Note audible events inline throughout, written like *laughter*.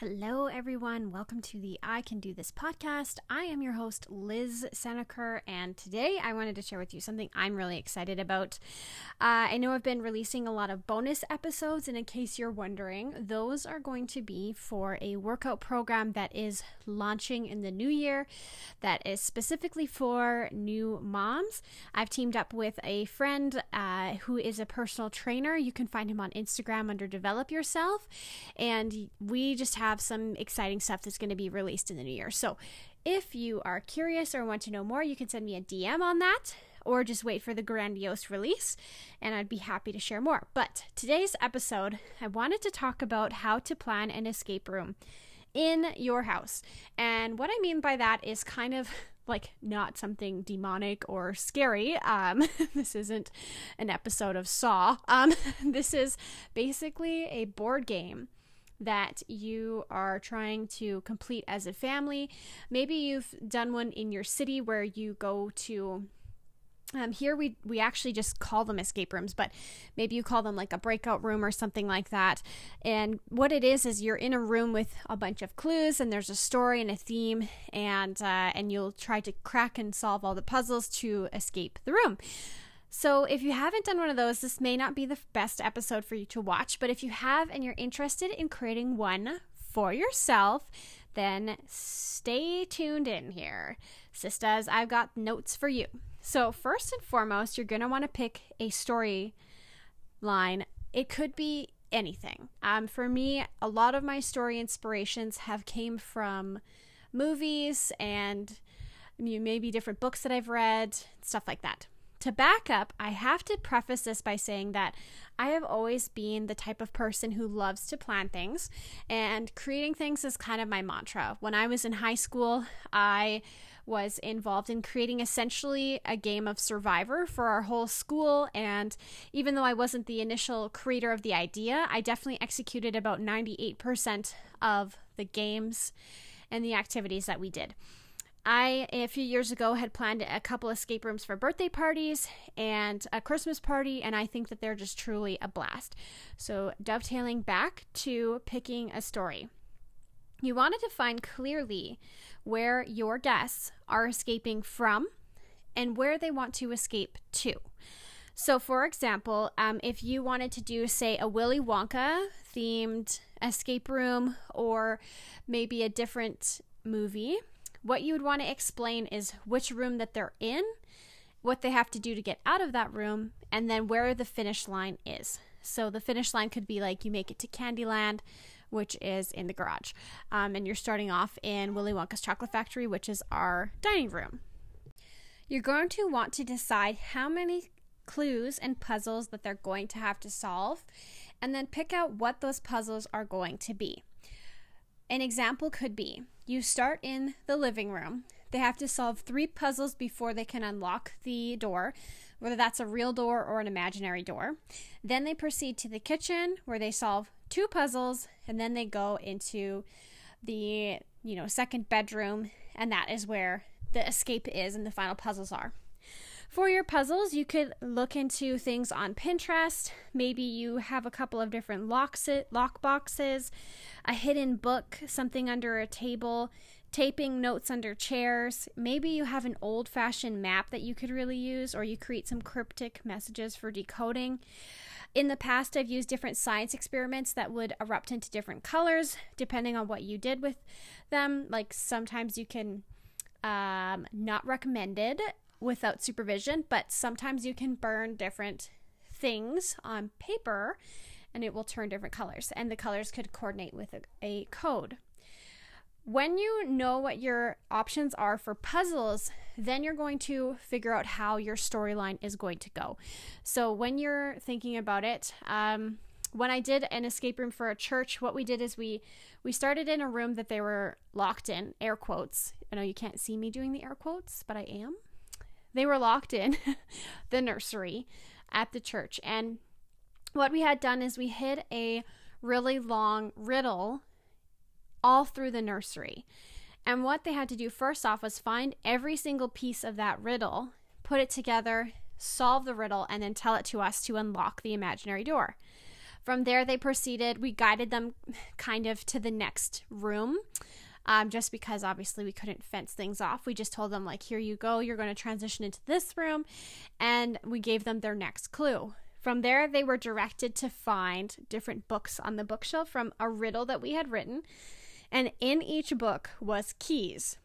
Hello, everyone. Welcome to the I Can Do This podcast. I am your host, Liz Seneker, and today I wanted to share with you something I'm really excited about. Uh, I know I've been releasing a lot of bonus episodes, and in case you're wondering, those are going to be for a workout program that is launching in the new year that is specifically for new moms. I've teamed up with a friend uh, who is a personal trainer. You can find him on Instagram under Develop Yourself, and we just have have some exciting stuff that's going to be released in the new year. So if you are curious or want to know more, you can send me a DM on that or just wait for the grandiose release and I'd be happy to share more. But today's episode, I wanted to talk about how to plan an escape room in your house. And what I mean by that is kind of *laughs* like not something demonic or scary. Um, *laughs* this isn't an episode of Saw. Um, *laughs* this is basically a board game that you are trying to complete as a family. Maybe you've done one in your city where you go to um, here we we actually just call them escape rooms, but maybe you call them like a breakout room or something like that. And what it is is you're in a room with a bunch of clues, and there's a story and a theme, and uh, and you'll try to crack and solve all the puzzles to escape the room. So, if you haven't done one of those, this may not be the best episode for you to watch, but if you have and you're interested in creating one for yourself, then stay tuned in here. Sisters, I've got notes for you. So, first and foremost, you're going to want to pick a story line. It could be anything. Um, for me, a lot of my story inspirations have came from movies and maybe different books that I've read, stuff like that to back up, I have to preface this by saying that I have always been the type of person who loves to plan things, and creating things is kind of my mantra. When I was in high school, I was involved in creating essentially a game of survivor for our whole school and even though I wasn't the initial creator of the idea, I definitely executed about 98% of the games and the activities that we did. I, a few years ago, had planned a couple escape rooms for birthday parties and a Christmas party, and I think that they're just truly a blast. So, dovetailing back to picking a story. You want to define clearly where your guests are escaping from and where they want to escape to. So, for example, um, if you wanted to do, say, a Willy Wonka themed escape room or maybe a different movie, what you would want to explain is which room that they're in, what they have to do to get out of that room, and then where the finish line is. So the finish line could be like you make it to Candyland, which is in the garage. Um, and you're starting off in Willy Wonka's Chocolate Factory, which is our dining room. You're going to want to decide how many clues and puzzles that they're going to have to solve, and then pick out what those puzzles are going to be. An example could be you start in the living room. They have to solve three puzzles before they can unlock the door, whether that's a real door or an imaginary door. Then they proceed to the kitchen where they solve two puzzles and then they go into the, you know, second bedroom and that is where the escape is and the final puzzles are. For your puzzles, you could look into things on Pinterest. Maybe you have a couple of different locks lock boxes, a hidden book, something under a table, taping notes under chairs. Maybe you have an old fashioned map that you could really use, or you create some cryptic messages for decoding. In the past, I've used different science experiments that would erupt into different colors depending on what you did with them. Like sometimes you can um, not recommended without supervision, but sometimes you can burn different things on paper and it will turn different colors, and the colors could coordinate with a, a code. When you know what your options are for puzzles, then you're going to figure out how your storyline is going to go. So, when you're thinking about it, um, when I did an escape room for a church, what we did is we we started in a room that they were locked in, air quotes. I know you can't see me doing the air quotes, but I am. They were locked in *laughs* the nursery at the church. And what we had done is we hid a really long riddle all through the nursery. And what they had to do first off was find every single piece of that riddle, put it together, solve the riddle, and then tell it to us to unlock the imaginary door. From there, they proceeded, we guided them kind of to the next room. Um, just because obviously we couldn't fence things off. We just told them, like, here you go, you're going to transition into this room. And we gave them their next clue. From there, they were directed to find different books on the bookshelf from a riddle that we had written. And in each book was keys.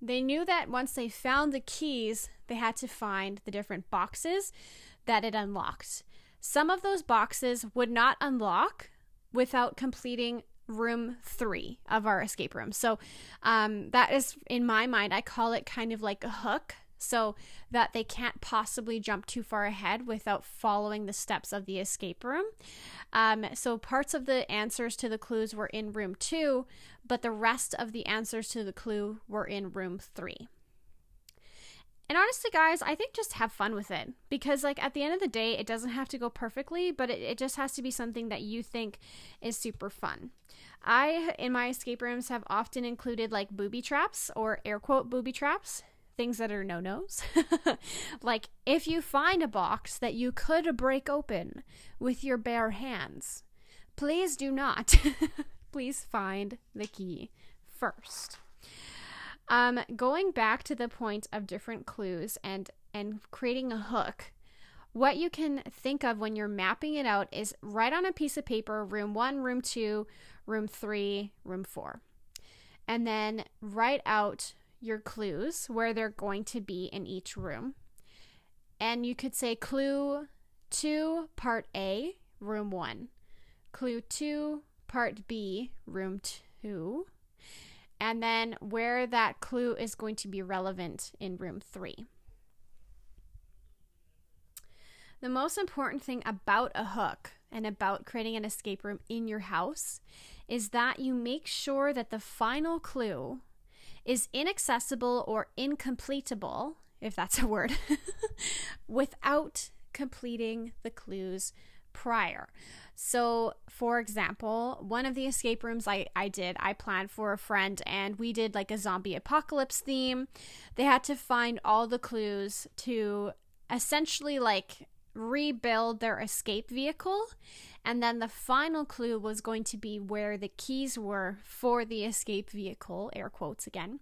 They knew that once they found the keys, they had to find the different boxes that it unlocked. Some of those boxes would not unlock without completing room three of our escape room. So um, that is, in my mind, I call it kind of like a hook so that they can't possibly jump too far ahead without following the steps of the escape room. Um, so parts of the answers to the clues were in room two, but the rest of the answers to the clue were in room three. And honestly, guys, I think just have fun with it because, like, at the end of the day, it doesn't have to go perfectly, but it, it just has to be something that you think is super fun. I, in my escape rooms, have often included like booby traps or air quote booby traps, things that are no nos. *laughs* like, if you find a box that you could break open with your bare hands, please do not. *laughs* please find the key first. Um, going back to the point of different clues and and creating a hook, what you can think of when you're mapping it out is write on a piece of paper room one, room two, room three, room four, and then write out your clues where they're going to be in each room. And you could say clue two, part A, room one, clue two, part B, room two and then where that clue is going to be relevant in room three. The most important thing about a hook and about creating an escape room in your house is that you make sure that the final clue is inaccessible or incompletable, if that's a word, *laughs* without completing the clues prior. So, for example, one of the escape rooms I, I did, I planned for a friend and we did like a zombie apocalypse theme. They had to find all the clues to essentially like rebuild their escape vehicle. And then the final clue was going to be where the keys were for the escape vehicle, air quotes again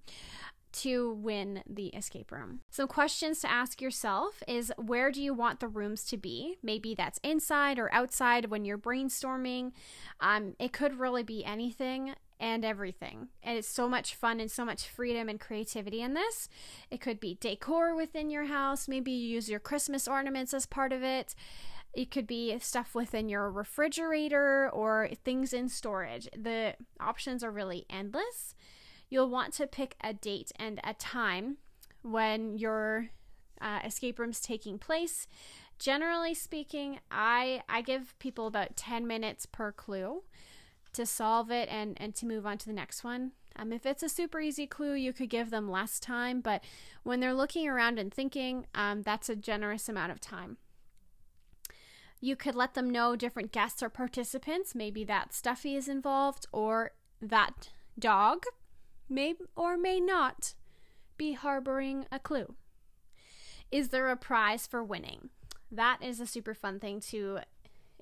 to win the escape room. Some questions to ask yourself is where do you want the rooms to be? Maybe that's inside or outside when you're brainstorming. Um, it could really be anything and everything. And it's so much fun and so much freedom and creativity in this. It could be decor within your house. Maybe you use your Christmas ornaments as part of it. It could be stuff within your refrigerator or things in storage. The options are really endless you'll want to pick a date and a time when your uh, escape room's taking place. Generally speaking, I I give people about 10 minutes per clue to solve it and and to move on to the next one. Um, if it's a super easy clue, you could give them less time, but when they're looking around and thinking, um, that's a generous amount of time. You could let them know different guests or participants. Maybe that Stuffy is involved or that dog may or may not be harboring a clue. Is there a prize for winning? That is a super fun thing to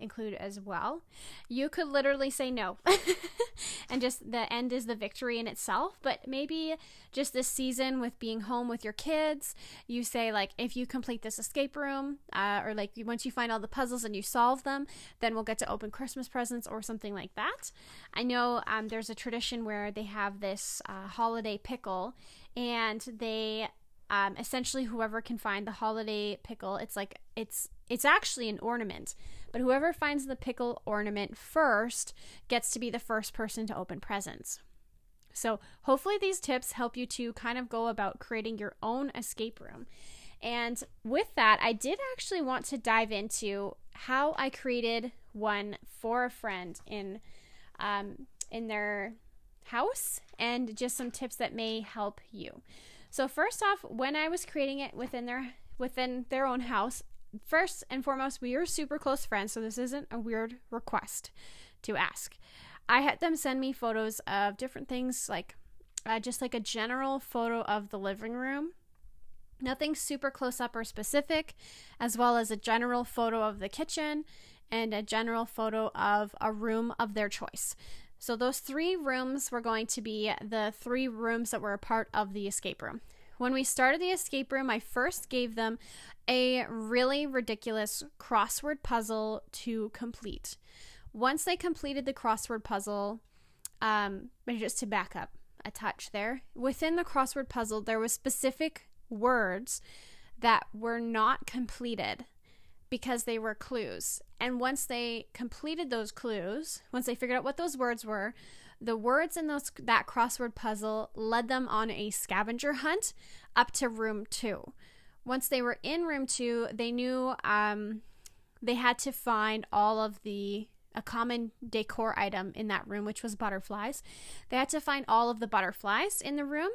include as well. You could literally say no. *laughs* and just the end is the victory in itself. But maybe just this season with being home with your kids, you say, like, if you complete this escape room, uh, or like once you find all the puzzles and you solve them, then we'll get to open Christmas presents or something like that. I know um, there's a tradition where they have this uh, holiday pickle and they um, essentially whoever can find the holiday pickle it's like it's it's actually an ornament but whoever finds the pickle ornament first gets to be the first person to open presents. So hopefully these tips help you to kind of go about creating your own escape room. And with that i did actually want to dive into how i created one for a friend in um, in their house and just some tips that may help you. So first off, when I was creating it within their within their own house, first and foremost, we are super close friends, so this isn't a weird request to ask. I had them send me photos of different things, like uh, just like a general photo of the living room. Nothing super close up or specific, as well as a general photo of the kitchen and a general photo of a room of their choice. So, those three rooms were going to be the three rooms that were a part of the escape room. When we started the escape room, I first gave them a really ridiculous crossword puzzle to complete. Once they completed the crossword puzzle, um, just to back up a touch there, within the crossword puzzle, there was specific words that were not completed because they were clues. And once they completed those clues, once they figured out what those words were, the words in those that crossword puzzle led them on a scavenger hunt up to room 2. Once they were in room 2, they knew um, they had to find all of the a common decor item in that room, which was butterflies. They had to find all of the butterflies in the room.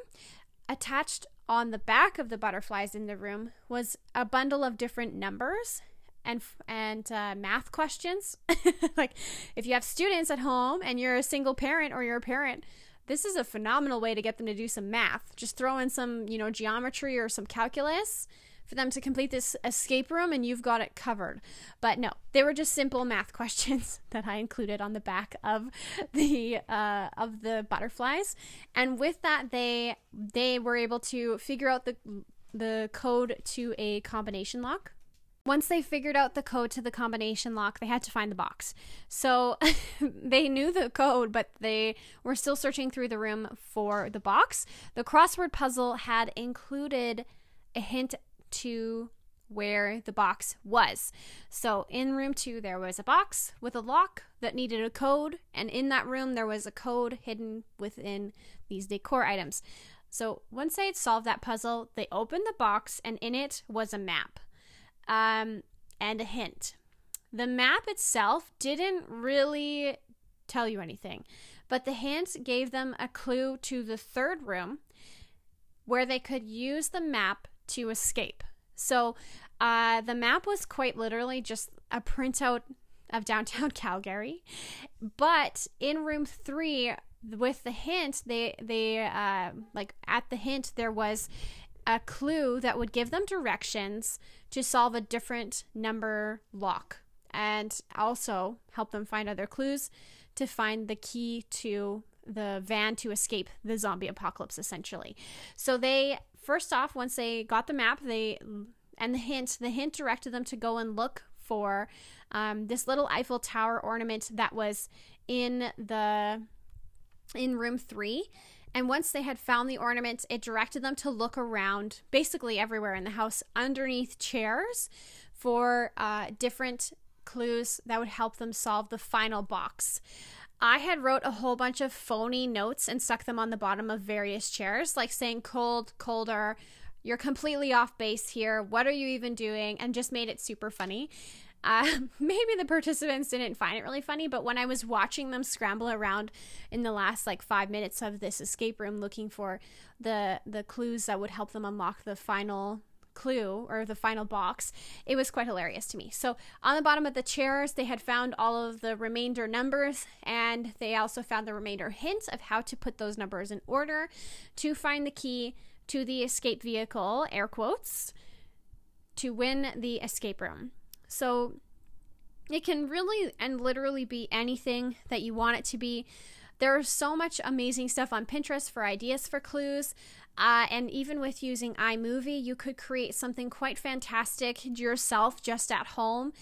Attached on the back of the butterflies in the room was a bundle of different numbers and and uh, math questions. *laughs* like if you have students at home and you're a single parent or you're a parent, this is a phenomenal way to get them to do some math. Just throw in some, you know, geometry or some calculus for them to complete this escape room and you've got it covered. But no, they were just simple math *laughs* questions that I included on the back of the uh, of the butterflies. And with that they they were able to figure out the the code to a combination lock once they figured out the code to the combination lock, they had to find the box. So *laughs* they knew the code, but they were still searching through the room for the box. The crossword puzzle had included a hint to where the box was. So in room two, there was a box with a lock that needed a code, and in that room, there was a code hidden within these decor items. So once they had solved that puzzle, they opened the box, and in it was a map um, and a hint. The map itself didn't really tell you anything, but the hint gave them a clue to the third room where they could use the map to escape. So uh, the map was quite literally just a printout of downtown *laughs* Calgary, but in room three, with the hint, they they uh, like at the hint there was a clue that would give them directions to solve a different number lock and also help them find other clues to find the key to the van to escape the zombie apocalypse essentially. So they first off once they got the map, they and the hint, the hint directed them to go and look for um, this little Eiffel Tower ornament that was in the in room 3 and once they had found the ornaments, it directed them to look around basically everywhere in the house underneath chairs for uh, different clues that would help them solve the final box. I had wrote a whole bunch of phony notes and stuck them on the bottom of various chairs, like saying cold, colder, you're completely off base here. What are you even doing? And just made it super funny. Uh, *laughs* maybe the participants didn't find it really funny, but when I was watching them scramble around in the last like five minutes of this escape room looking for the the clues that would help them unlock the final clue or the final box, it was quite hilarious to me. So, on the bottom of the chairs, they had found all of the remainder numbers and they also found the remainder hints of how to put those numbers in order to find the key to the escape vehicle, air quotes, to win the escape room. So it can really and literally be anything that you want it to be. There's so much amazing stuff on Pinterest for ideas for clues. Uh, and even with using iMovie, you could create something quite fantastic yourself just at home.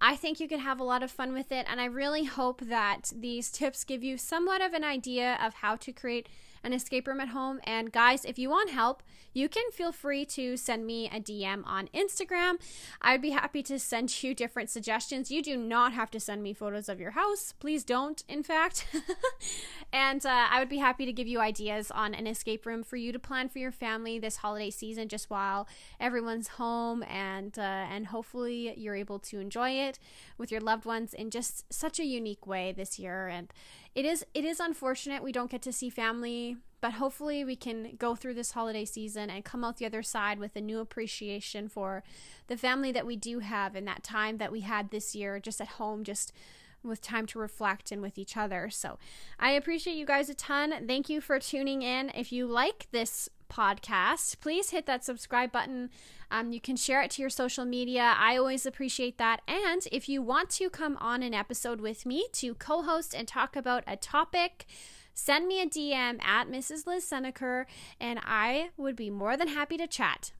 I think you could have a lot of fun with it, and I really hope that these tips give you somewhat of an idea of how to create an escape room at home. And guys, if you want help, you can feel free to send me a DM on Instagram. I'd be happy to send *laughs* you different suggestions. You do not have to send me photos of your house. Please don't, in fact. *laughs* and uh, I would be happy to give you ideas on an escape room for you to plan for your family this holiday season, just while everyone's home, and uh, and hopefully you're able to enjoy it with your loved ones in just such a unique way this year. And it is it is unfortunate we don't get to see family, but hopefully we can go through this holiday season and come out the other side with a new appreciation for the family that we do have and that time that we had this year just at home just with time to reflect and with each other. So I appreciate you guys a ton. Thank you for tuning in. If you like this podcast, please hit that subscribe button. Um, you can share it to your social media. I always appreciate that. And if you want to come on an episode with me to co host and talk about a topic, send me a DM at Mrs. Liz Seneker, and I would be more than happy to chat.